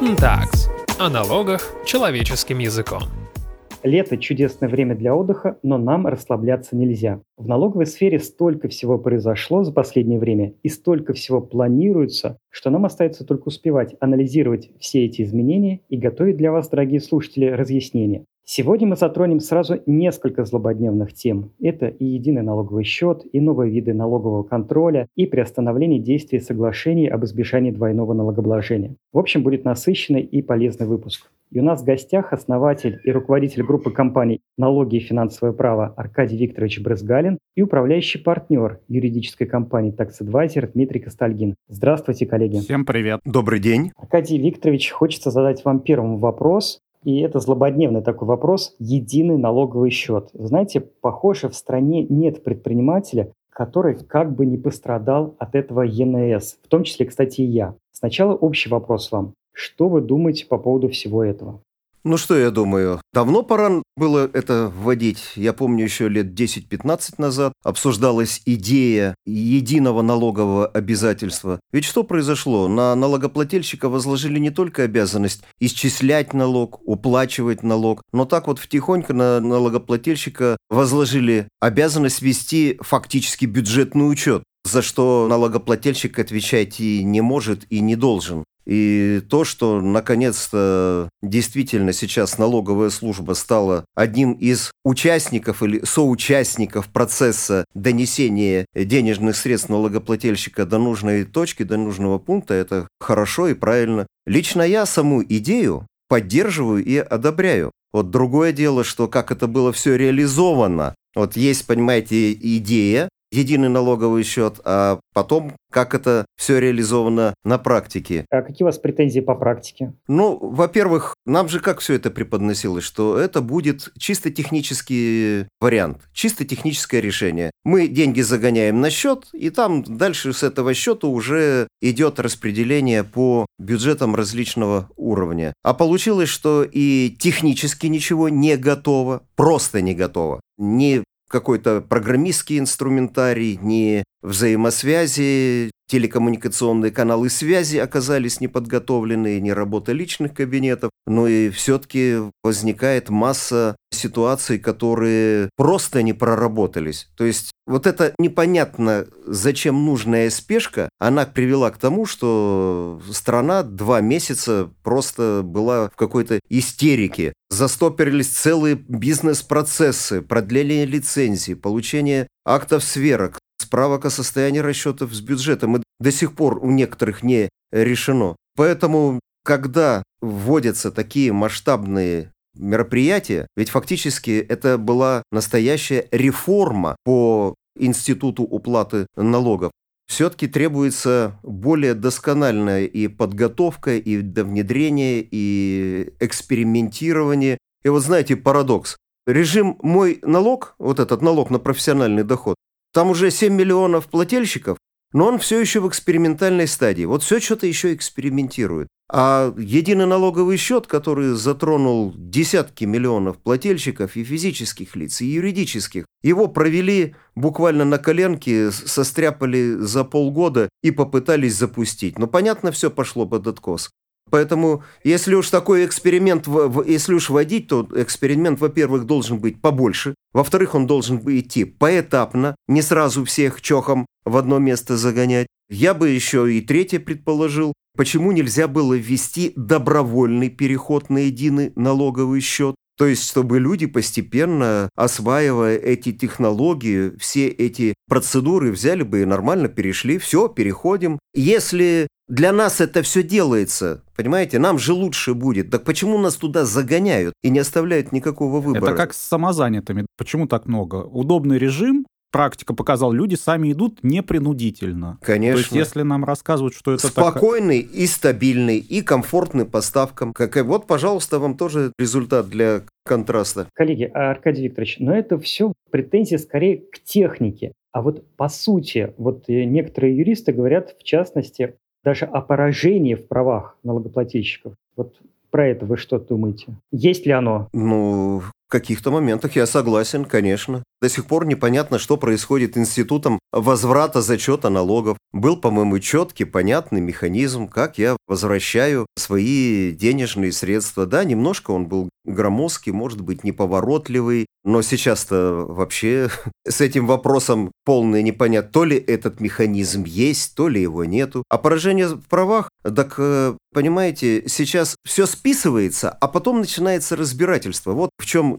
Tags. О налогах человеческим языком. Лето – чудесное время для отдыха, но нам расслабляться нельзя. В налоговой сфере столько всего произошло за последнее время и столько всего планируется, что нам остается только успевать анализировать все эти изменения и готовить для вас, дорогие слушатели, разъяснения. Сегодня мы затронем сразу несколько злободневных тем. Это и единый налоговый счет, и новые виды налогового контроля, и приостановление действия соглашений об избежании двойного налогообложения. В общем, будет насыщенный и полезный выпуск. И у нас в гостях основатель и руководитель группы компаний «Налоги и финансовое право» Аркадий Викторович Брызгалин и управляющий партнер юридической компании Tax Advisor Дмитрий Костальгин. Здравствуйте, коллеги. Всем привет. Добрый день. Аркадий Викторович, хочется задать вам первым вопрос. И это злободневный такой вопрос – единый налоговый счет. Знаете, похоже, в стране нет предпринимателя, который как бы не пострадал от этого ЕНС, в том числе, кстати, и я. Сначала общий вопрос вам. Что вы думаете по поводу всего этого? Ну что я думаю, давно пора было это вводить. Я помню еще лет 10-15 назад обсуждалась идея единого налогового обязательства. Ведь что произошло? На налогоплательщика возложили не только обязанность исчислять налог, уплачивать налог, но так вот втихонько на налогоплательщика возложили обязанность вести фактически бюджетный учет за что налогоплательщик отвечать и не может, и не должен. И то, что наконец-то действительно сейчас налоговая служба стала одним из участников или соучастников процесса донесения денежных средств налогоплательщика до нужной точки, до нужного пункта, это хорошо и правильно. Лично я саму идею поддерживаю и одобряю. Вот другое дело, что как это было все реализовано. Вот есть, понимаете, идея, единый налоговый счет, а потом как это все реализовано на практике. А какие у вас претензии по практике? Ну, во-первых, нам же как все это преподносилось, что это будет чисто технический вариант, чисто техническое решение. Мы деньги загоняем на счет, и там дальше с этого счета уже идет распределение по бюджетам различного уровня. А получилось, что и технически ничего не готово, просто не готово. Ни какой-то программистский инструментарий, ни взаимосвязи, телекоммуникационные каналы связи оказались неподготовлены, не работа личных кабинетов, но и все-таки возникает масса ситуаций, которые просто не проработались. То есть вот это непонятно, зачем нужная спешка, она привела к тому, что страна два месяца просто была в какой-то истерике. Застопорились целые бизнес-процессы, продление лицензий, получение актов сверок, справок о состоянии расчетов с бюджетом. И до сих пор у некоторых не решено. Поэтому, когда вводятся такие масштабные мероприятия, ведь фактически это была настоящая реформа по институту уплаты налогов. Все-таки требуется более доскональная и подготовка, и внедрение, и экспериментирование. И вот знаете, парадокс. Режим «Мой налог», вот этот налог на профессиональный доход, там уже 7 миллионов плательщиков, но он все еще в экспериментальной стадии. Вот все что-то еще экспериментирует. А единый налоговый счет, который затронул десятки миллионов плательщиков и физических лиц, и юридических, его провели буквально на коленке, состряпали за полгода и попытались запустить. Но понятно, все пошло под откос. Поэтому, если уж такой эксперимент, если уж вводить, то эксперимент, во-первых, должен быть побольше, во-вторых, он должен идти поэтапно, не сразу всех чохом в одно место загонять. Я бы еще и третье предположил, почему нельзя было ввести добровольный переход на единый налоговый счет. То есть, чтобы люди постепенно, осваивая эти технологии, все эти процедуры, взяли бы и нормально перешли, все, переходим. Если для нас это все делается, понимаете, нам же лучше будет. Так почему нас туда загоняют и не оставляют никакого выбора? Это как с самозанятыми. Почему так много? Удобный режим, практика показала, люди сами идут непринудительно. Конечно. То есть, если нам рассказывают, что это Спокойный так... и стабильный, и комфортный поставкам. Как... Вот, пожалуйста, вам тоже результат для контраста. Коллеги, а, Аркадий Викторович, но это все претензии скорее к технике. А вот по сути, вот некоторые юристы говорят, в частности, даже о поражении в правах налогоплательщиков. Вот про это вы что думаете? Есть ли оно? Ну, В каких-то моментах я согласен, конечно. До сих пор непонятно, что происходит институтом возврата зачета налогов. Был, по-моему, четкий, понятный механизм, как я возвращаю свои денежные средства. Да, немножко он был громоздкий, может быть, неповоротливый, но сейчас-то вообще с этим вопросом полное непонятно. То ли этот механизм есть, то ли его нету. А поражение в правах, так, э, понимаете, сейчас все списывается, а потом начинается разбирательство. Вот в чем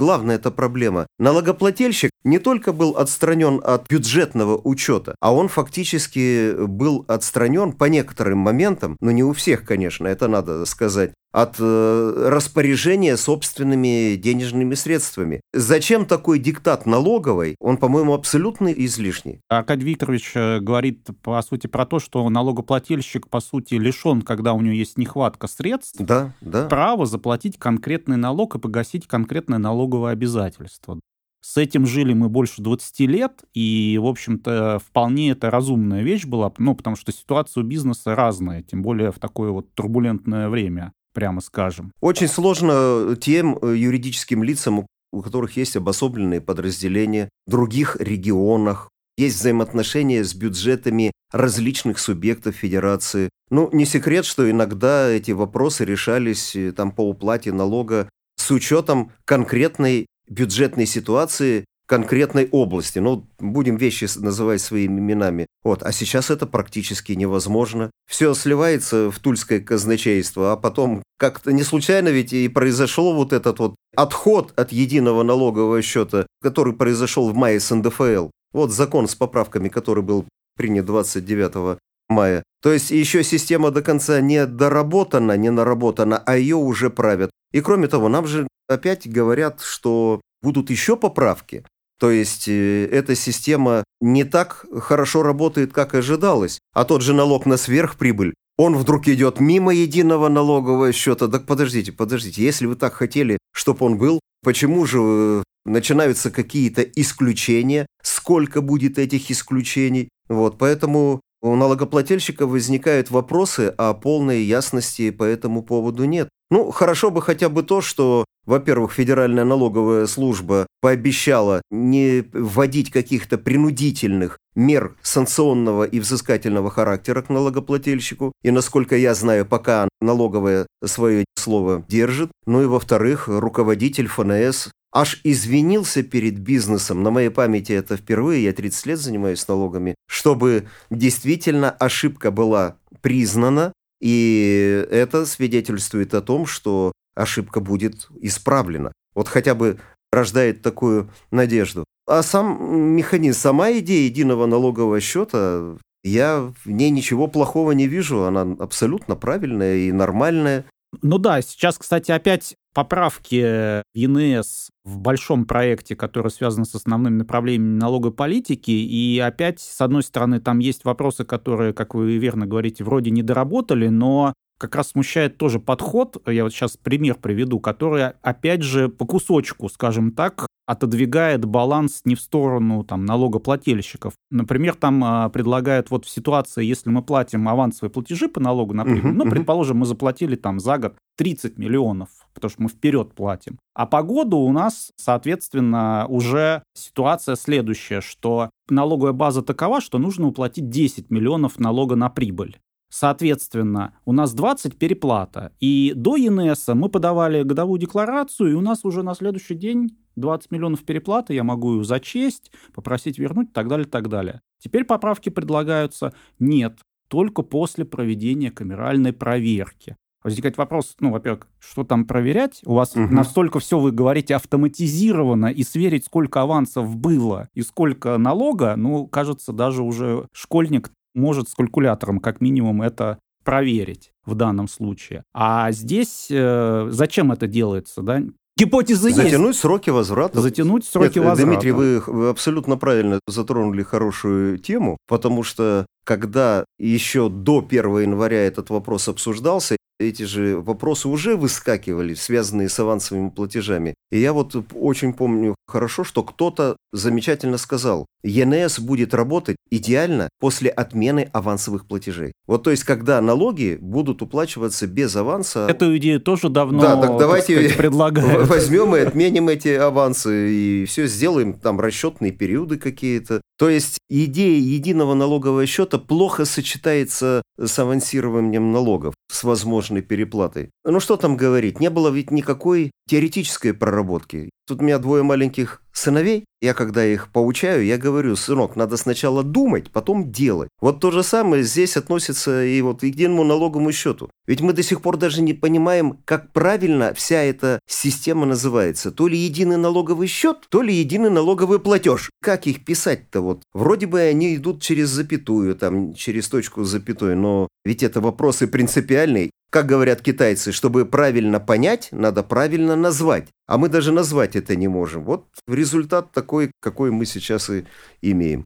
главная эта проблема. Налогоплательщик не только был отстранен от бюджетного учета, а он фактически был отстранен по некоторым моментам, но не у всех, конечно, это надо сказать, от э, распоряжения собственными денежными средствами. Зачем такой диктат налоговой? Он, по-моему, абсолютно излишний. Аркадий Викторович э, говорит, по сути, про то, что налогоплательщик, по сути, лишен, когда у него есть нехватка средств, да, да. права заплатить конкретный налог и погасить конкретное налоговое обязательство. С этим жили мы больше 20 лет, и, в общем-то, вполне это разумная вещь была, ну, потому что ситуация у бизнеса разная, тем более в такое вот турбулентное время прямо скажем. Очень сложно тем э, юридическим лицам, у которых есть обособленные подразделения в других регионах, есть взаимоотношения с бюджетами различных субъектов федерации. Ну, не секрет, что иногда эти вопросы решались э, там по уплате налога с учетом конкретной бюджетной ситуации конкретной области. Ну, будем вещи называть своими именами. Вот. А сейчас это практически невозможно. Все сливается в тульское казначейство, а потом как-то не случайно ведь и произошел вот этот вот отход от единого налогового счета, который произошел в мае с НДФЛ. Вот закон с поправками, который был принят 29 мая. То есть еще система до конца не доработана, не наработана, а ее уже правят. И кроме того, нам же опять говорят, что будут еще поправки. То есть э, эта система не так хорошо работает, как ожидалось. А тот же налог на сверхприбыль, он вдруг идет мимо единого налогового счета. Так подождите, подождите, если вы так хотели, чтобы он был, почему же э, начинаются какие-то исключения? Сколько будет этих исключений? Вот, поэтому у налогоплательщика возникают вопросы, а полной ясности по этому поводу нет. Ну, хорошо бы хотя бы то, что, во-первых, Федеральная налоговая служба пообещала не вводить каких-то принудительных мер санкционного и взыскательного характера к налогоплательщику. И, насколько я знаю, пока налоговая свое слово держит. Ну и, во-вторых, руководитель ФНС аж извинился перед бизнесом, на моей памяти это впервые, я 30 лет занимаюсь налогами, чтобы действительно ошибка была признана, и это свидетельствует о том, что ошибка будет исправлена. Вот хотя бы рождает такую надежду. А сам механизм, сама идея единого налогового счета, я в ней ничего плохого не вижу. Она абсолютно правильная и нормальная. Ну да, сейчас, кстати, опять поправки в ЕНС в большом проекте, который связан с основными направлениями налоговой политики. И опять, с одной стороны, там есть вопросы, которые, как вы верно говорите, вроде не доработали, но как раз смущает тоже подход, я вот сейчас пример приведу, который, опять же, по кусочку, скажем так, отодвигает баланс не в сторону там, налогоплательщиков. Например, там а, предлагают вот в ситуации, если мы платим авансовые платежи по налогу на прибыль, uh-huh, ну, предположим, мы заплатили там за год 30 миллионов, потому что мы вперед платим. А по году у нас, соответственно, уже ситуация следующая, что налоговая база такова, что нужно уплатить 10 миллионов налога на прибыль. Соответственно, у нас 20 переплата. И до ЕНС мы подавали годовую декларацию, и у нас уже на следующий день 20 миллионов переплаты, я могу ее зачесть, попросить вернуть и так далее, так далее. Теперь поправки предлагаются нет, только после проведения камеральной проверки. Возникает вопрос, ну, во-первых, что там проверять? У вас угу. настолько все, вы говорите, автоматизировано, и сверить, сколько авансов было и сколько налога, ну, кажется, даже уже школьник может с калькулятором как минимум это проверить в данном случае. А здесь э, зачем это делается, да? Гипотеза есть. Затянуть сроки возврата. Затянуть сроки Нет, возврата. Дмитрий, вы, вы абсолютно правильно затронули хорошую тему, потому что когда еще до 1 января этот вопрос обсуждался, эти же вопросы уже выскакивали, связанные с авансовыми платежами. И я вот очень помню хорошо, что кто-то замечательно сказал, ЕНС будет работать идеально после отмены авансовых платежей. Вот то есть, когда налоги будут уплачиваться без аванса... Эту идею тоже давно да, так давайте сказать, предлагают. возьмем и отменим эти авансы, и все сделаем, там расчетные периоды какие-то. То есть, идея единого налогового счета плохо сочетается с авансированием налогов, с возможной переплатой. Ну что там говорить, не было ведь никакой теоретической проработки. Тут у меня двое маленьких сыновей, я когда их поучаю, я говорю, сынок, надо сначала думать, потом делать. Вот то же самое здесь относится и вот к единому налоговому счету. Ведь мы до сих пор даже не понимаем, как правильно вся эта система называется. То ли единый налоговый счет, то ли единый налоговый платеж. Как их писать-то вот? Вроде бы они идут через запятую, там, через точку с запятой, но ведь это вопросы принципиальные. Как говорят китайцы, чтобы правильно понять, надо правильно назвать. А мы даже назвать это не можем. Вот результат такой, какой мы сейчас и имеем.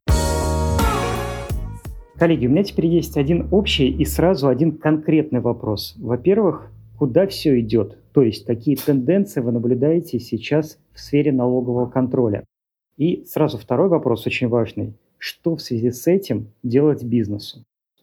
Коллеги, у меня теперь есть один общий и сразу один конкретный вопрос. Во-первых, куда все идет? То есть какие тенденции вы наблюдаете сейчас в сфере налогового контроля? И сразу второй вопрос очень важный. Что в связи с этим делать бизнесу?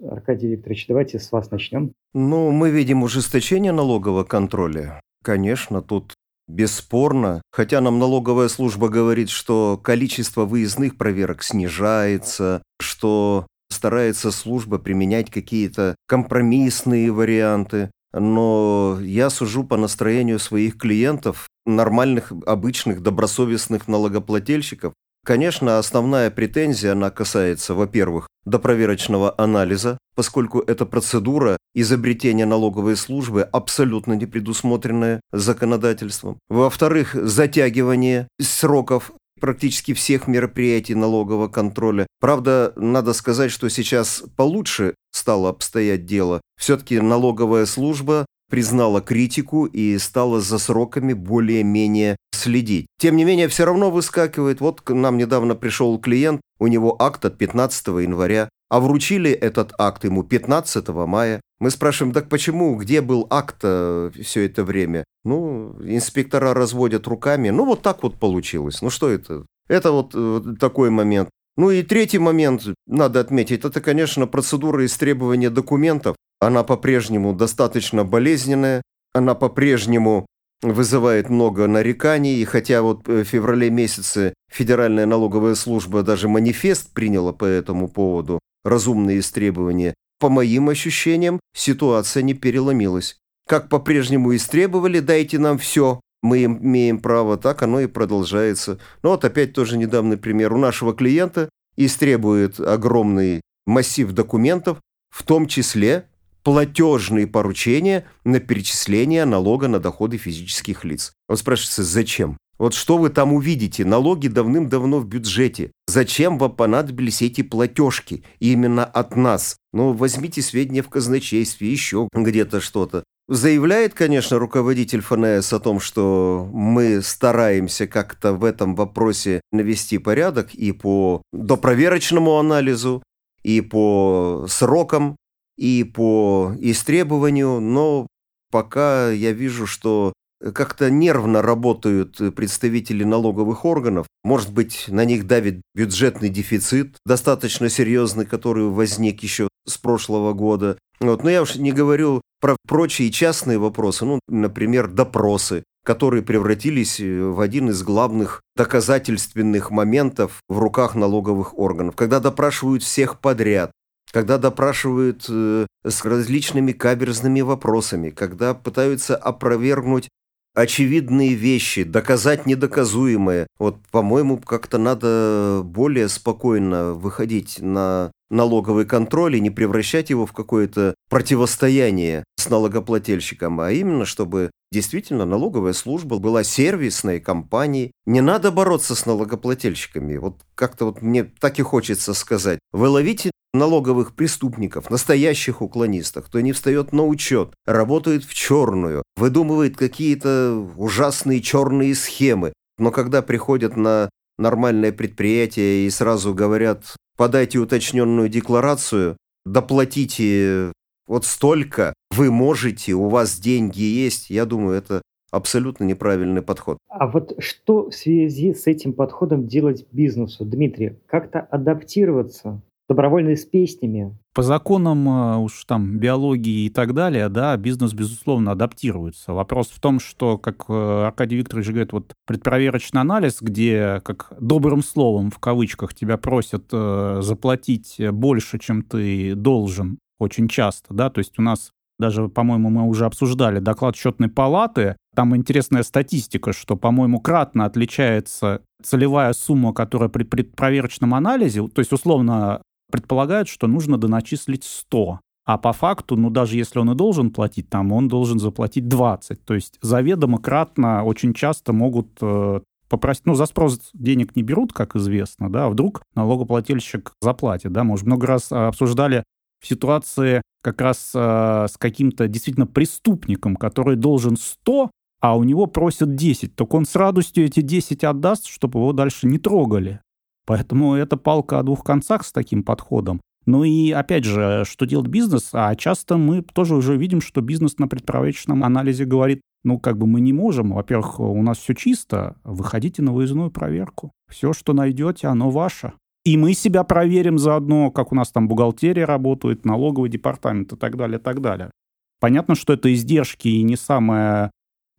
Аркадий Викторович, давайте с вас начнем. Ну, мы видим ужесточение налогового контроля. Конечно, тут бесспорно. Хотя нам налоговая служба говорит, что количество выездных проверок снижается, что старается служба применять какие-то компромиссные варианты. Но я сужу по настроению своих клиентов, нормальных, обычных, добросовестных налогоплательщиков, Конечно, основная претензия, она касается, во-первых, допроверочного анализа, поскольку эта процедура изобретения налоговой службы абсолютно не предусмотренная законодательством. Во-вторых, затягивание сроков практически всех мероприятий налогового контроля. Правда, надо сказать, что сейчас получше стало обстоять дело. Все-таки налоговая служба признала критику и стала за сроками более-менее следить. Тем не менее, все равно выскакивает. Вот к нам недавно пришел клиент, у него акт от 15 января, а вручили этот акт ему 15 мая. Мы спрашиваем, так почему, где был акт все это время? Ну, инспектора разводят руками. Ну, вот так вот получилось. Ну, что это? Это вот э, такой момент. Ну и третий момент, надо отметить, это, конечно, процедура истребования документов. Она по-прежнему достаточно болезненная, она по-прежнему вызывает много нареканий, и хотя вот в феврале месяце Федеральная налоговая служба даже манифест приняла по этому поводу, разумные истребования, по моим ощущениям, ситуация не переломилась. Как по-прежнему истребовали, дайте нам все, мы имеем право, так оно и продолжается. Ну вот опять тоже недавний пример. У нашего клиента истребует огромный массив документов, в том числе платежные поручения на перечисление налога на доходы физических лиц. Вот спрашивается, зачем? Вот что вы там увидите? Налоги давным-давно в бюджете. Зачем вам понадобились эти платежки? Именно от нас. Ну, возьмите сведения в казначействе, еще где-то что-то. Заявляет, конечно, руководитель ФНС о том, что мы стараемся как-то в этом вопросе навести порядок и по допроверочному анализу, и по срокам и по истребованию, но пока я вижу, что как-то нервно работают представители налоговых органов. Может быть, на них давит бюджетный дефицит, достаточно серьезный, который возник еще с прошлого года. Вот. Но я уж не говорю про прочие частные вопросы, ну, например, допросы, которые превратились в один из главных доказательственных моментов в руках налоговых органов, когда допрашивают всех подряд, когда допрашивают э, с различными каверзными вопросами, когда пытаются опровергнуть очевидные вещи, доказать недоказуемое. Вот, по-моему, как-то надо более спокойно выходить на налоговый контроль и не превращать его в какое-то противостояние с налогоплательщиком, а именно, чтобы действительно налоговая служба была сервисной компанией. Не надо бороться с налогоплательщиками. Вот как-то вот мне так и хочется сказать. Вы ловите налоговых преступников, настоящих уклонистов, кто не встает на учет, работает в черную, выдумывает какие-то ужасные черные схемы. Но когда приходят на нормальное предприятие и сразу говорят, подайте уточненную декларацию, доплатите вот столько, вы можете, у вас деньги есть, я думаю, это абсолютно неправильный подход. А вот что в связи с этим подходом делать бизнесу, Дмитрий? Как-то адаптироваться? Добровольно с песнями? По законам э, уж там биологии и так далее, да, бизнес, безусловно, адаптируется. Вопрос в том, что, как э, Аркадий Викторович говорит, вот предпроверочный анализ, где, как добрым словом, в кавычках, тебя просят э, заплатить больше, чем ты должен, очень часто, да, то есть у нас даже, по-моему, мы уже обсуждали доклад счетной палаты, там интересная статистика, что, по-моему, кратно отличается целевая сумма, которая при предпроверочном анализе, то есть, условно, предполагают, что нужно доначислить 100, а по факту, ну, даже если он и должен платить, там, он должен заплатить 20. То есть заведомо кратно очень часто могут э, попросить, ну, за спрос денег не берут, как известно, да, а вдруг налогоплательщик заплатит, да, мы уже много раз обсуждали в ситуации как раз э, с каким-то действительно преступником, который должен 100, а у него просят 10, так он с радостью эти 10 отдаст, чтобы его дальше не трогали. Поэтому это палка о двух концах с таким подходом. Ну и опять же, что делает бизнес? А часто мы тоже уже видим, что бизнес на предпроверочном анализе говорит, ну как бы мы не можем, во-первых, у нас все чисто, выходите на выездную проверку. Все, что найдете, оно ваше. И мы себя проверим заодно, как у нас там бухгалтерия работает, налоговый департамент и так далее, и так далее. Понятно, что это издержки и не самая,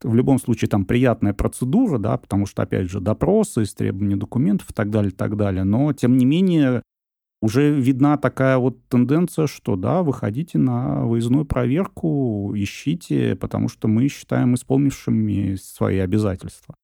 в любом случае, там приятная процедура, да, потому что, опять же, допросы, истребование документов и так далее, и так далее. Но, тем не менее, уже видна такая вот тенденция, что да, выходите на выездную проверку, ищите, потому что мы считаем исполнившими свои обязательства.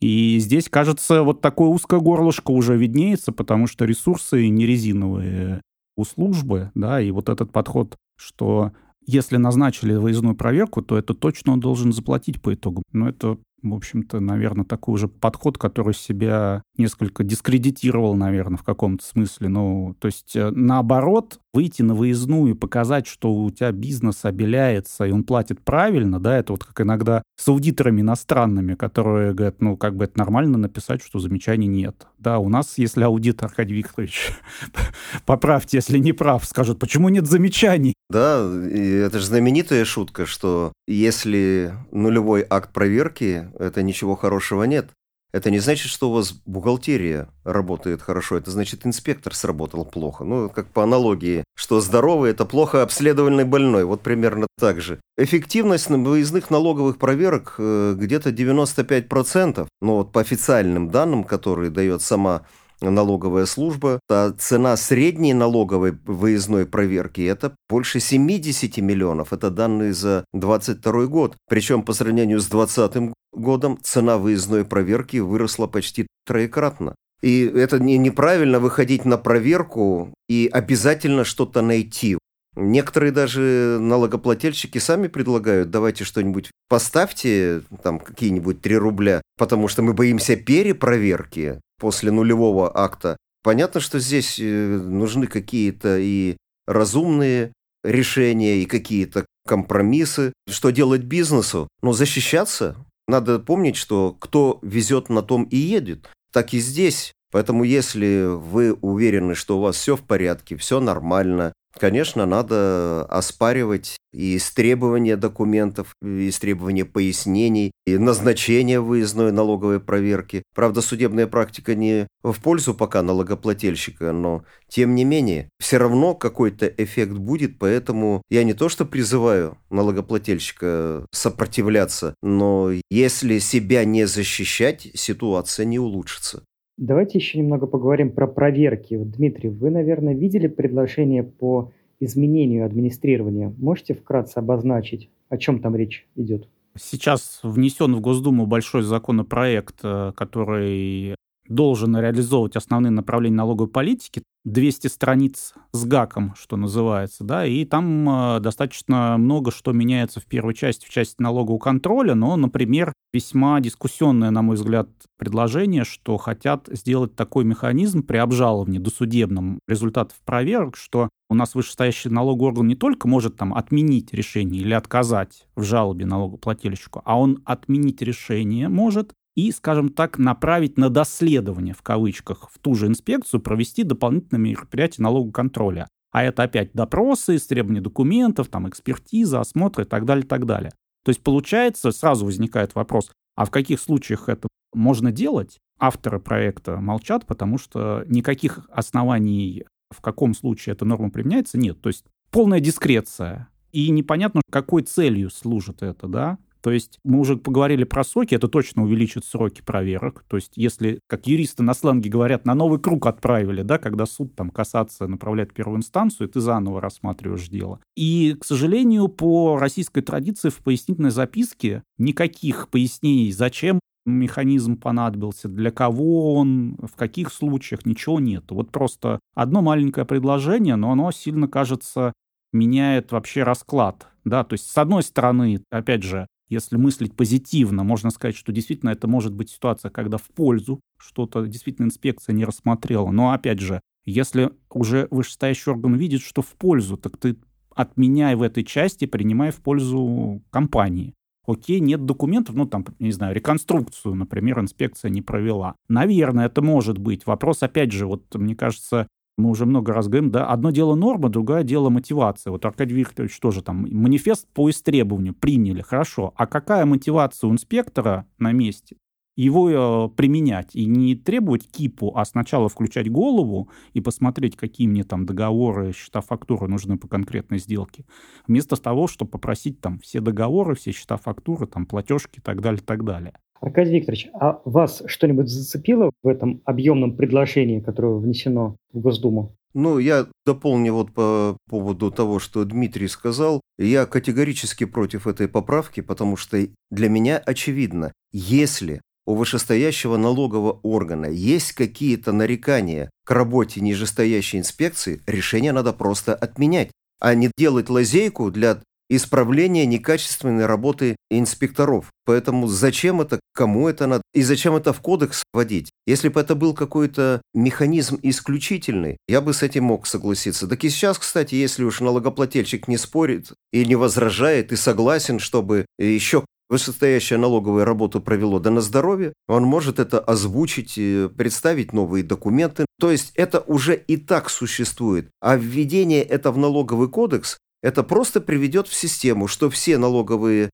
И здесь, кажется, вот такое узкое горлышко уже виднеется, потому что ресурсы не резиновые у службы, да, и вот этот подход, что если назначили выездную проверку, то это точно он должен заплатить по итогу. Но это в общем-то, наверное, такой уже подход, который себя несколько дискредитировал, наверное, в каком-то смысле. Ну, то есть, э, наоборот, выйти на выездную и показать, что у тебя бизнес обеляется, и он платит правильно, да, это вот как иногда с аудиторами иностранными, которые говорят, ну, как бы это нормально написать, что замечаний нет. Да, у нас, если аудитор, Аркадий Викторович, поправьте, если не прав, скажут, почему нет замечаний? Да, это же знаменитая шутка, что если нулевой акт проверки, это ничего хорошего нет. Это не значит, что у вас бухгалтерия работает хорошо, это значит, инспектор сработал плохо. Ну, как по аналогии, что здоровый – это плохо обследованный больной. Вот примерно так же. Эффективность выездных налоговых проверок э, где-то 95%. Но вот по официальным данным, которые дает сама налоговая служба, а цена средней налоговой выездной проверки – это больше 70 миллионов. Это данные за 2022 год. Причем по сравнению с 2020 годом цена выездной проверки выросла почти троекратно. И это не, неправильно выходить на проверку и обязательно что-то найти. Некоторые даже налогоплательщики сами предлагают, давайте что-нибудь поставьте, там какие-нибудь 3 рубля, потому что мы боимся перепроверки после нулевого акта. Понятно, что здесь э, нужны какие-то и разумные решения, и какие-то компромиссы. Что делать бизнесу? Ну, защищаться. Надо помнить, что кто везет, на том и едет. Так и здесь. Поэтому если вы уверены, что у вас все в порядке, все нормально, Конечно, надо оспаривать и истребование документов, и истребование пояснений, и назначение выездной налоговой проверки. Правда, судебная практика не в пользу пока налогоплательщика, но тем не менее, все равно какой-то эффект будет, поэтому я не то что призываю налогоплательщика сопротивляться, но если себя не защищать, ситуация не улучшится. Давайте еще немного поговорим про проверки. Дмитрий, вы, наверное, видели предложение по изменению администрирования. Можете вкратце обозначить, о чем там речь идет? Сейчас внесен в Госдуму большой законопроект, э, который должен реализовывать основные направления налоговой политики, 200 страниц с гаком, что называется, да, и там э, достаточно много что меняется в первой части, в части налогового контроля, но, например, весьма дискуссионное, на мой взгляд, предложение, что хотят сделать такой механизм при обжаловании досудебном результатов проверок, что у нас вышестоящий налоговый орган не только может там отменить решение или отказать в жалобе налогоплательщику, а он отменить решение может и, скажем так, направить на доследование, в кавычках, в ту же инспекцию, провести дополнительные мероприятия налогового контроля. А это опять допросы, истребование документов, там, экспертиза, осмотр и так далее, так далее. То есть получается, сразу возникает вопрос, а в каких случаях это можно делать? Авторы проекта молчат, потому что никаких оснований, в каком случае эта норма применяется, нет. То есть полная дискреция. И непонятно, какой целью служит это, да? То есть мы уже поговорили про сроки, это точно увеличит сроки проверок. То есть если, как юристы на сленге говорят, на новый круг отправили, да, когда суд там касаться направляет первую инстанцию, ты заново рассматриваешь дело. И, к сожалению, по российской традиции в пояснительной записке никаких пояснений, зачем механизм понадобился, для кого он, в каких случаях, ничего нет. Вот просто одно маленькое предложение, но оно сильно, кажется, меняет вообще расклад. Да, то есть, с одной стороны, опять же, если мыслить позитивно, можно сказать, что действительно это может быть ситуация, когда в пользу что-то действительно инспекция не рассмотрела. Но опять же, если уже вышестоящий орган видит, что в пользу, так ты отменяй в этой части, принимай в пользу компании. Окей, нет документов, ну там, не знаю, реконструкцию, например, инспекция не провела. Наверное, это может быть. Вопрос, опять же, вот мне кажется, мы уже много раз говорим, да, одно дело норма, другое дело мотивация. Вот Аркадий Викторович тоже там манифест по истребованию приняли, хорошо. А какая мотивация у инспектора на месте? его э, применять и не требовать КИПу, а сначала включать голову и посмотреть, какие мне там договоры, счета, фактуры нужны по конкретной сделке, вместо того, чтобы попросить там все договоры, все счета, фактуры, там платежки и так далее, так далее. Аркадий Викторович, а вас что-нибудь зацепило в этом объемном предложении, которое внесено в Госдуму? Ну, я дополню вот по поводу того, что Дмитрий сказал. Я категорически против этой поправки, потому что для меня очевидно, если у вышестоящего налогового органа есть какие-то нарекания к работе нижестоящей инспекции, решение надо просто отменять, а не делать лазейку для исправления некачественной работы инспекторов. Поэтому зачем это, кому это надо и зачем это в кодекс вводить? Если бы это был какой-то механизм исключительный, я бы с этим мог согласиться. Так и сейчас, кстати, если уж налогоплательщик не спорит и не возражает и согласен, чтобы еще вышестоящая налоговая работу провело, да на здоровье, он может это озвучить, представить новые документы. То есть это уже и так существует. А введение это в налоговый кодекс это просто приведет в систему, что все налоговые,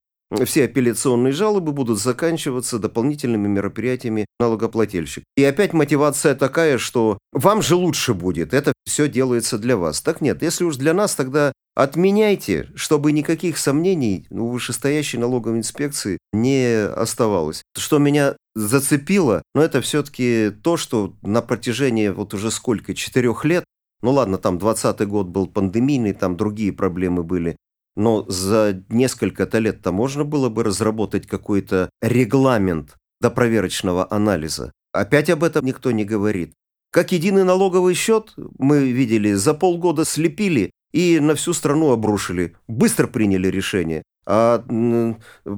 все апелляционные жалобы будут заканчиваться дополнительными мероприятиями налогоплательщика. И опять мотивация такая, что вам же лучше будет, это все делается для вас. Так нет, если уж для нас, тогда отменяйте, чтобы никаких сомнений у вышестоящей налоговой инспекции не оставалось. Что меня зацепило, но это все-таки то, что на протяжении вот уже сколько, четырех лет ну ладно, там 20 год был пандемийный, там другие проблемы были. Но за несколько-то лет-то можно было бы разработать какой-то регламент до проверочного анализа. Опять об этом никто не говорит. Как единый налоговый счет, мы видели, за полгода слепили и на всю страну обрушили. Быстро приняли решение. А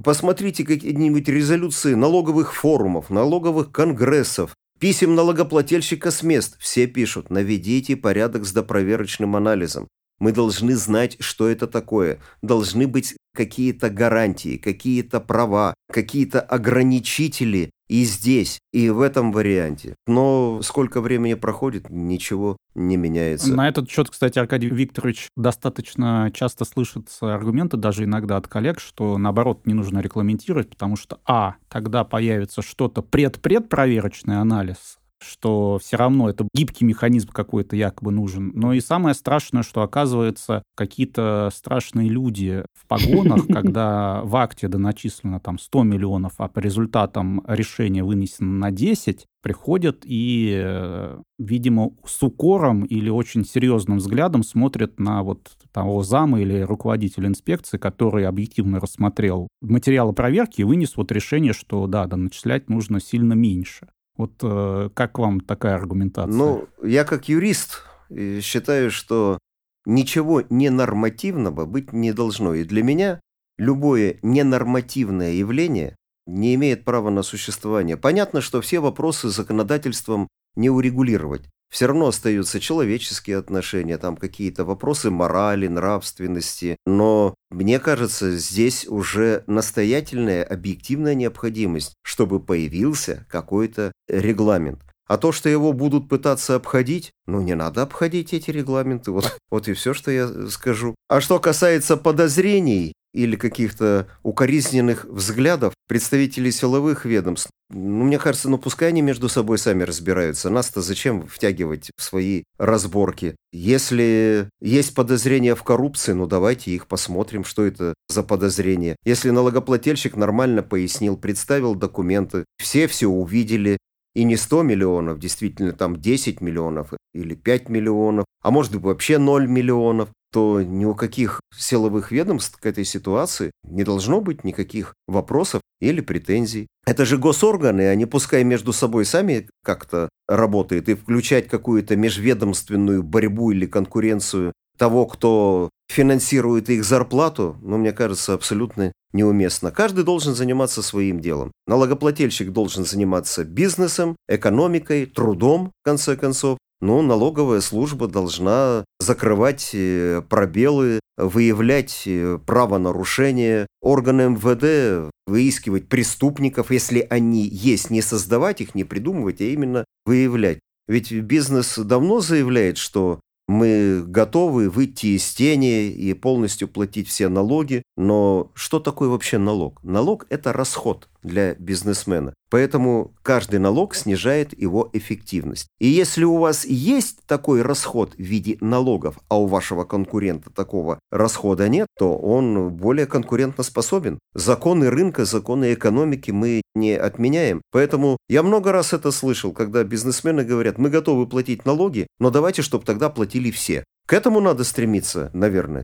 посмотрите какие-нибудь резолюции налоговых форумов, налоговых конгрессов, Писем налогоплательщика с мест. Все пишут, наведите порядок с допроверочным анализом. Мы должны знать, что это такое. Должны быть какие-то гарантии, какие-то права, какие-то ограничители и здесь, и в этом варианте. Но сколько времени проходит, ничего не меняется. На этот счет, кстати, Аркадий Викторович достаточно часто слышатся аргументы, даже иногда от коллег, что наоборот не нужно регламентировать, потому что, а, тогда появится что-то пред-предпроверочный анализ, что все равно это гибкий механизм какой-то якобы нужен. Но и самое страшное, что оказывается какие-то страшные люди в погонах, когда в акте доначислено там 100 миллионов, а по результатам решения вынесено на 10, приходят и, видимо, с укором или очень серьезным взглядом смотрят на вот того зама или руководителя инспекции, который объективно рассмотрел материалы проверки и вынес вот решение, что да, да, начислять нужно сильно меньше. Вот э, как вам такая аргументация? Ну, я как юрист э, считаю, что ничего ненормативного быть не должно. И для меня любое ненормативное явление не имеет права на существование. Понятно, что все вопросы законодательством не урегулировать все равно остаются человеческие отношения, там какие-то вопросы морали, нравственности. Но мне кажется, здесь уже настоятельная объективная необходимость, чтобы появился какой-то регламент. А то, что его будут пытаться обходить, ну не надо обходить эти регламенты. Вот, вот и все, что я скажу. А что касается подозрений, или каких-то укоризненных взглядов представителей силовых ведомств. Ну, мне кажется, ну пускай они между собой сами разбираются. Нас-то зачем втягивать в свои разборки? Если есть подозрения в коррупции, ну давайте их посмотрим, что это за подозрение. Если налогоплательщик нормально пояснил, представил документы, все все увидели, и не 100 миллионов, действительно там 10 миллионов или 5 миллионов, а может быть вообще 0 миллионов, то ни у каких силовых ведомств к этой ситуации не должно быть никаких вопросов или претензий. Это же госорганы, они пускай между собой сами как-то работают, и включать какую-то межведомственную борьбу или конкуренцию того, кто финансирует их зарплату, ну, мне кажется, абсолютно неуместно. Каждый должен заниматься своим делом. Налогоплательщик должен заниматься бизнесом, экономикой, трудом, в конце концов, но налоговая служба должна закрывать э, пробелы, выявлять э, правонарушения, органы МВД выискивать преступников, если они есть, не создавать их, не придумывать, а именно выявлять. Ведь бизнес давно заявляет, что мы готовы выйти из тени и полностью платить все налоги, но что такое вообще налог? Налог – это расход для бизнесмена. Поэтому каждый налог снижает его эффективность. И если у вас есть такой расход в виде налогов, а у вашего конкурента такого расхода нет, то он более конкурентоспособен. Законы рынка, законы экономики мы не отменяем. Поэтому я много раз это слышал, когда бизнесмены говорят, мы готовы платить налоги, но давайте, чтобы тогда платили все. К этому надо стремиться, наверное.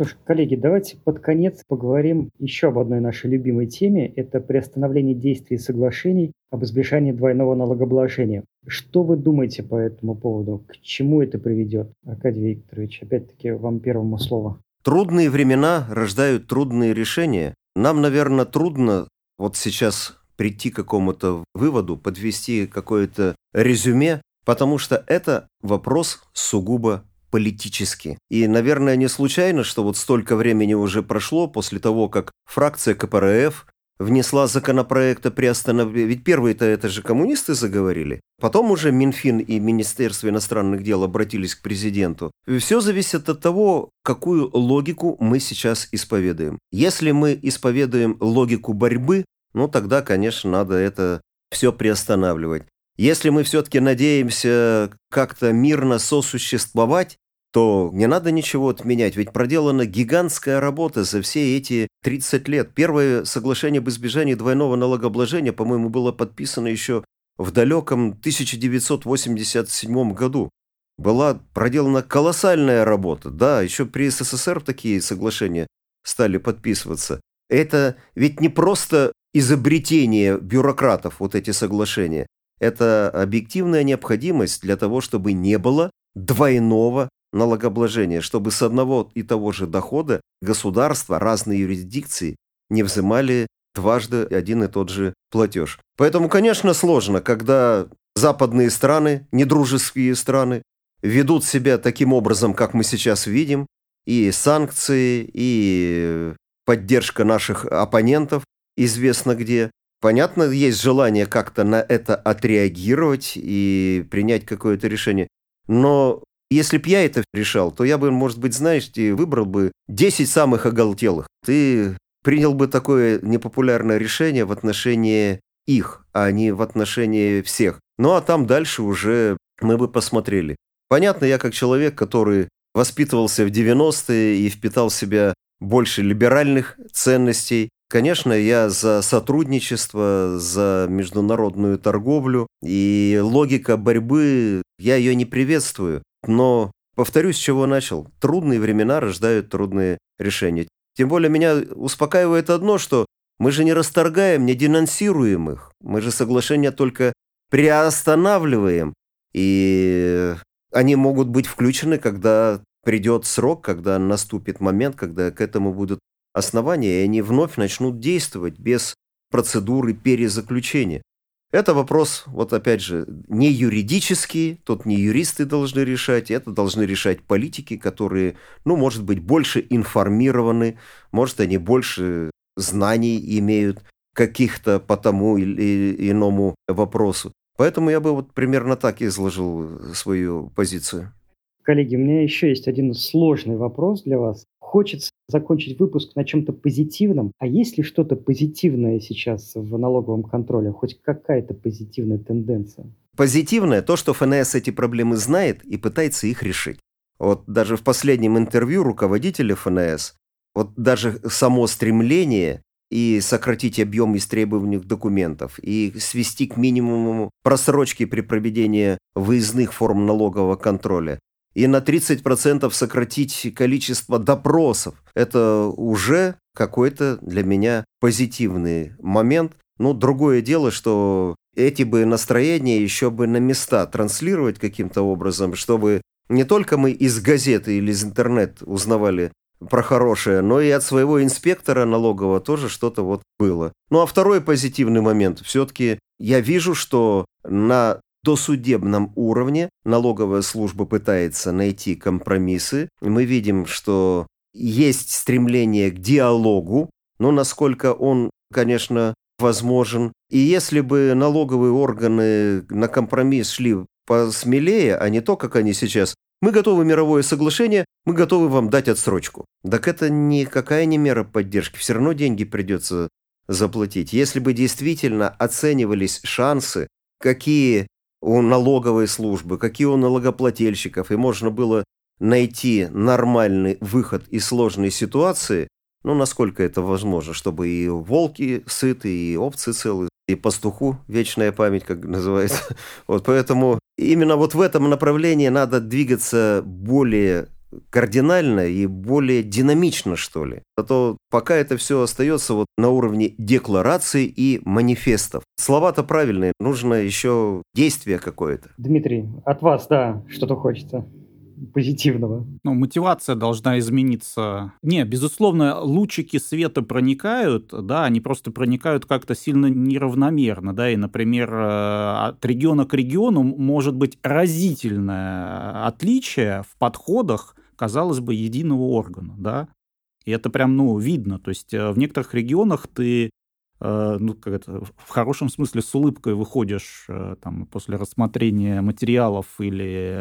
Что ж, коллеги, давайте под конец поговорим еще об одной нашей любимой теме. Это приостановление действий соглашений об избежании двойного налогообложения. Что вы думаете по этому поводу? К чему это приведет? Аркадий Викторович, опять-таки вам первому слово. Трудные времена рождают трудные решения. Нам, наверное, трудно вот сейчас прийти к какому-то выводу, подвести какое-то резюме, потому что это вопрос сугубо политически. И, наверное, не случайно, что вот столько времени уже прошло после того, как фракция КПРФ внесла законопроект о приостановлении. Ведь первые-то это же коммунисты заговорили. Потом уже Минфин и Министерство иностранных дел обратились к президенту. И все зависит от того, какую логику мы сейчас исповедуем. Если мы исповедуем логику борьбы, ну тогда, конечно, надо это все приостанавливать. Если мы все-таки надеемся как-то мирно сосуществовать, то не надо ничего отменять, ведь проделана гигантская работа за все эти 30 лет. Первое соглашение об избежании двойного налогообложения, по-моему, было подписано еще в далеком 1987 году. Была проделана колоссальная работа. Да, еще при СССР такие соглашения стали подписываться. Это ведь не просто изобретение бюрократов, вот эти соглашения. Это объективная необходимость для того, чтобы не было двойного налогообложения, чтобы с одного и того же дохода государства, разные юрисдикции не взимали дважды один и тот же платеж. Поэтому, конечно, сложно, когда западные страны, недружеские страны, ведут себя таким образом, как мы сейчас видим, и санкции, и поддержка наших оппонентов известно где. Понятно, есть желание как-то на это отреагировать и принять какое-то решение. Но если б я это решал, то я бы, может быть, знаешь, выбрал бы 10 самых оголтелых. Ты принял бы такое непопулярное решение в отношении их, а не в отношении всех. Ну а там дальше уже мы бы посмотрели. Понятно, я как человек, который воспитывался в 90-е и впитал в себя больше либеральных ценностей, Конечно, я за сотрудничество, за международную торговлю, и логика борьбы, я ее не приветствую. Но, повторюсь, с чего начал, трудные времена рождают трудные решения. Тем более меня успокаивает одно, что мы же не расторгаем, не денонсируем их. Мы же соглашения только приостанавливаем. И они могут быть включены, когда придет срок, когда наступит момент, когда к этому будут основания, и они вновь начнут действовать без процедуры перезаключения. Это вопрос, вот опять же, не юридический, тут не юристы должны решать, это должны решать политики, которые, ну, может быть, больше информированы, может, они больше знаний имеют каких-то по тому или иному вопросу. Поэтому я бы вот примерно так изложил свою позицию. Коллеги, у меня еще есть один сложный вопрос для вас Хочется закончить выпуск на чем-то позитивном. А есть ли что-то позитивное сейчас в налоговом контроле? Хоть какая-то позитивная тенденция? Позитивное то, что ФНС эти проблемы знает и пытается их решить. Вот даже в последнем интервью руководителя ФНС, вот даже само стремление и сократить объем истребованных документов, и свести к минимуму просрочки при проведении выездных форм налогового контроля, и на 30% сократить количество допросов. Это уже какой-то для меня позитивный момент. Ну, другое дело, что эти бы настроения еще бы на места транслировать каким-то образом, чтобы не только мы из газеты или из интернета узнавали про хорошее, но и от своего инспектора налогового тоже что-то вот было. Ну а второй позитивный момент. Все-таки я вижу, что на досудебном уровне налоговая служба пытается найти компромиссы. Мы видим, что есть стремление к диалогу, но насколько он, конечно, возможен. И если бы налоговые органы на компромисс шли посмелее, а не то, как они сейчас мы готовы мировое соглашение, мы готовы вам дать отсрочку. Так это никакая не мера поддержки, все равно деньги придется заплатить. Если бы действительно оценивались шансы, какие у налоговой службы, какие у налогоплательщиков, и можно было найти нормальный выход из сложной ситуации, ну, насколько это возможно, чтобы и волки сыты, и овцы целы, и пастуху вечная память, как называется. Вот поэтому именно вот в этом направлении надо двигаться более кардинально и более динамично, что ли. А то пока это все остается вот на уровне деклараций и манифестов. Слова-то правильные, нужно еще действие какое-то. Дмитрий, от вас, да, что-то хочется позитивного. Ну, мотивация должна измениться. Не, безусловно, лучики света проникают, да, они просто проникают как-то сильно неравномерно, да, и, например, э, от региона к региону может быть разительное отличие в подходах, казалось бы, единого органа, да, и это прям, ну, видно. То есть э, в некоторых регионах ты Э, ну, как это, в хорошем смысле с улыбкой выходишь э, там, после рассмотрения материалов или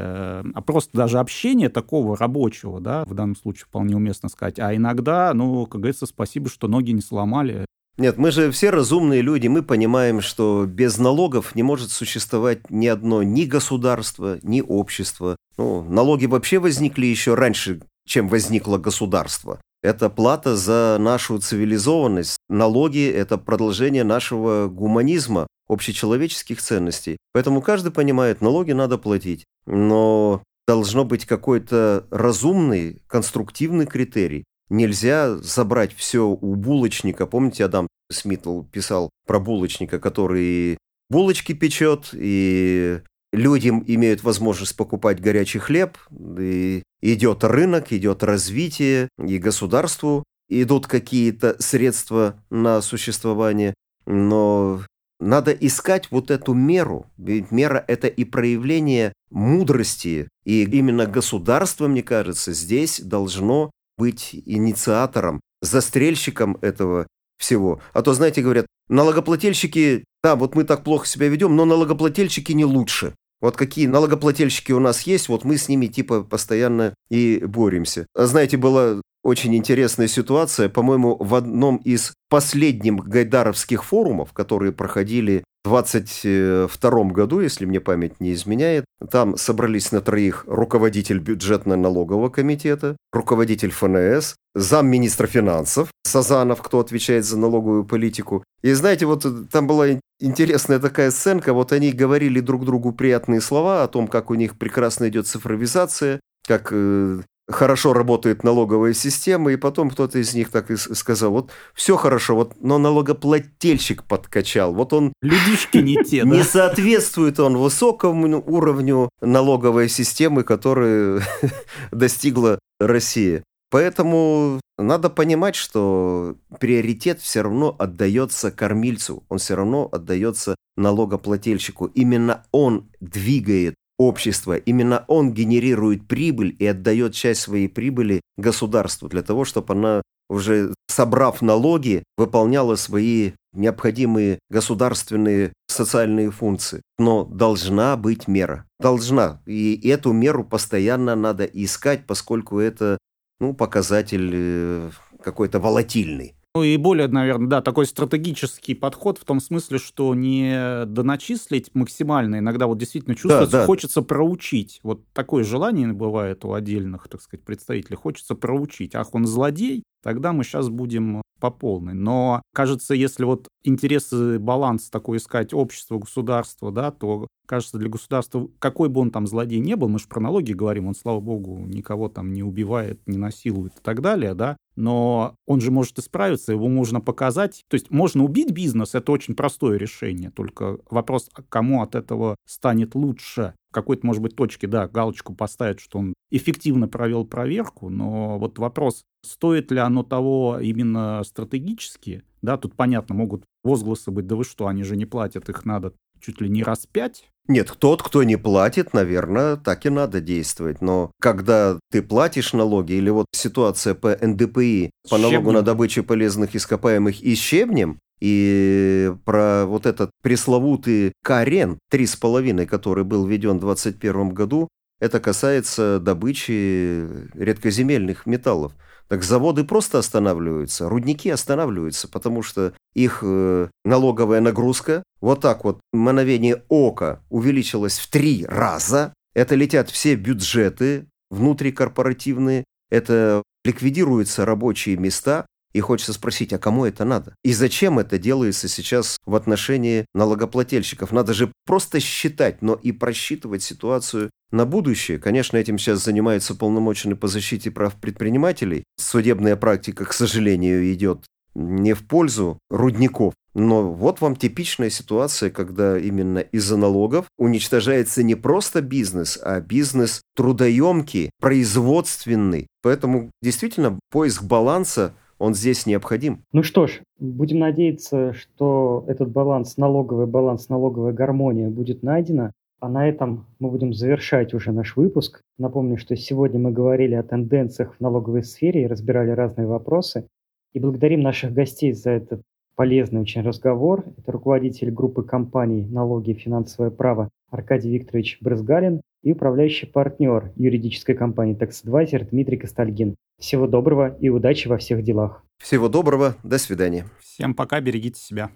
а просто даже общение такого рабочего, да, в данном случае вполне уместно сказать. А иногда, ну, как говорится, спасибо, что ноги не сломали. Нет, мы же все разумные люди, мы понимаем, что без налогов не может существовать ни одно ни государство, ни общество. Ну, налоги вообще возникли еще раньше, чем возникло государство. Это плата за нашу цивилизованность. Налоги – это продолжение нашего гуманизма, общечеловеческих ценностей. Поэтому каждый понимает, налоги надо платить. Но должно быть какой-то разумный, конструктивный критерий. Нельзя забрать все у булочника. Помните, Адам Смитл писал про булочника, который булочки печет и людям имеют возможность покупать горячий хлеб, и идет рынок, идет развитие, и государству идут какие-то средства на существование, но надо искать вот эту меру, ведь мера – это и проявление мудрости, и именно государство, мне кажется, здесь должно быть инициатором, застрельщиком этого всего. А то, знаете, говорят, налогоплательщики, да, вот мы так плохо себя ведем, но налогоплательщики не лучше. Вот какие налогоплательщики у нас есть, вот мы с ними типа постоянно и боремся. А знаете, была очень интересная ситуация, по-моему, в одном из последних гайдаровских форумов, которые проходили 2022 году, если мне память не изменяет, там собрались на троих руководитель бюджетно-налогового комитета, руководитель ФНС, замминистра финансов Сазанов, кто отвечает за налоговую политику. И знаете, вот там была интересная такая сценка, вот они говорили друг другу приятные слова о том, как у них прекрасно идет цифровизация, как э, хорошо работает налоговая система, и потом кто-то из них так и сказал, вот все хорошо, вот, но налогоплательщик подкачал, вот он... Людишки не те, да? Не соответствует он высокому уровню налоговой системы, которую достигла Россия. Поэтому надо понимать, что приоритет все равно отдается кормильцу, он все равно отдается налогоплательщику. Именно он двигает общества. Именно он генерирует прибыль и отдает часть своей прибыли государству для того, чтобы она уже собрав налоги, выполняла свои необходимые государственные социальные функции. Но должна быть мера. Должна. И эту меру постоянно надо искать, поскольку это ну, показатель э, какой-то волатильный. Ну и более, наверное, да, такой стратегический подход в том смысле, что не доначислить максимально, иногда вот действительно чувствуется, да, да. хочется проучить. Вот такое желание бывает у отдельных, так сказать, представителей. Хочется проучить. Ах, он злодей, тогда мы сейчас будем по полной. Но, кажется, если вот интересы, баланс такой искать общество, государство, да, то, кажется, для государства, какой бы он там злодей не был, мы же про налоги говорим, он, слава богу, никого там не убивает, не насилует и так далее, да, но он же может исправиться, его можно показать. То есть можно убить бизнес, это очень простое решение, только вопрос, а кому от этого станет лучше какой-то, может быть, точке, да, галочку поставить, что он эффективно провел проверку, но вот вопрос, стоит ли оно того именно стратегически, да, тут понятно, могут возгласы быть, да вы что, они же не платят, их надо чуть ли не раз пять. Нет, тот, кто не платит, наверное, так и надо действовать. Но когда ты платишь налоги, или вот ситуация по НДПИ, по налогу на добычу полезных ископаемых и щебнем, и про вот этот пресловутый карен 3,5, который был введен в 2021 году, это касается добычи редкоземельных металлов. Так заводы просто останавливаются, рудники останавливаются, потому что их э, налоговая нагрузка вот так вот, мановение ока увеличилась в три раза. Это летят все бюджеты внутрикорпоративные, это ликвидируются рабочие места, и хочется спросить, а кому это надо? И зачем это делается сейчас в отношении налогоплательщиков? Надо же просто считать, но и просчитывать ситуацию на будущее. Конечно, этим сейчас занимаются полномоченные по защите прав предпринимателей. Судебная практика, к сожалению, идет не в пользу рудников. Но вот вам типичная ситуация, когда именно из-за налогов уничтожается не просто бизнес, а бизнес трудоемкий, производственный. Поэтому действительно поиск баланса он здесь необходим. Ну что ж, будем надеяться, что этот баланс, налоговый баланс, налоговая гармония будет найдена. А на этом мы будем завершать уже наш выпуск. Напомню, что сегодня мы говорили о тенденциях в налоговой сфере и разбирали разные вопросы. И благодарим наших гостей за этот полезный очень разговор. Это руководитель группы компаний «Налоги и финансовое право» Аркадий Викторович Брызгалин и управляющий партнер юридической компании «Таксадвайзер» Дмитрий Костальгин. Всего доброго и удачи во всех делах. Всего доброго, до свидания. Всем пока, берегите себя.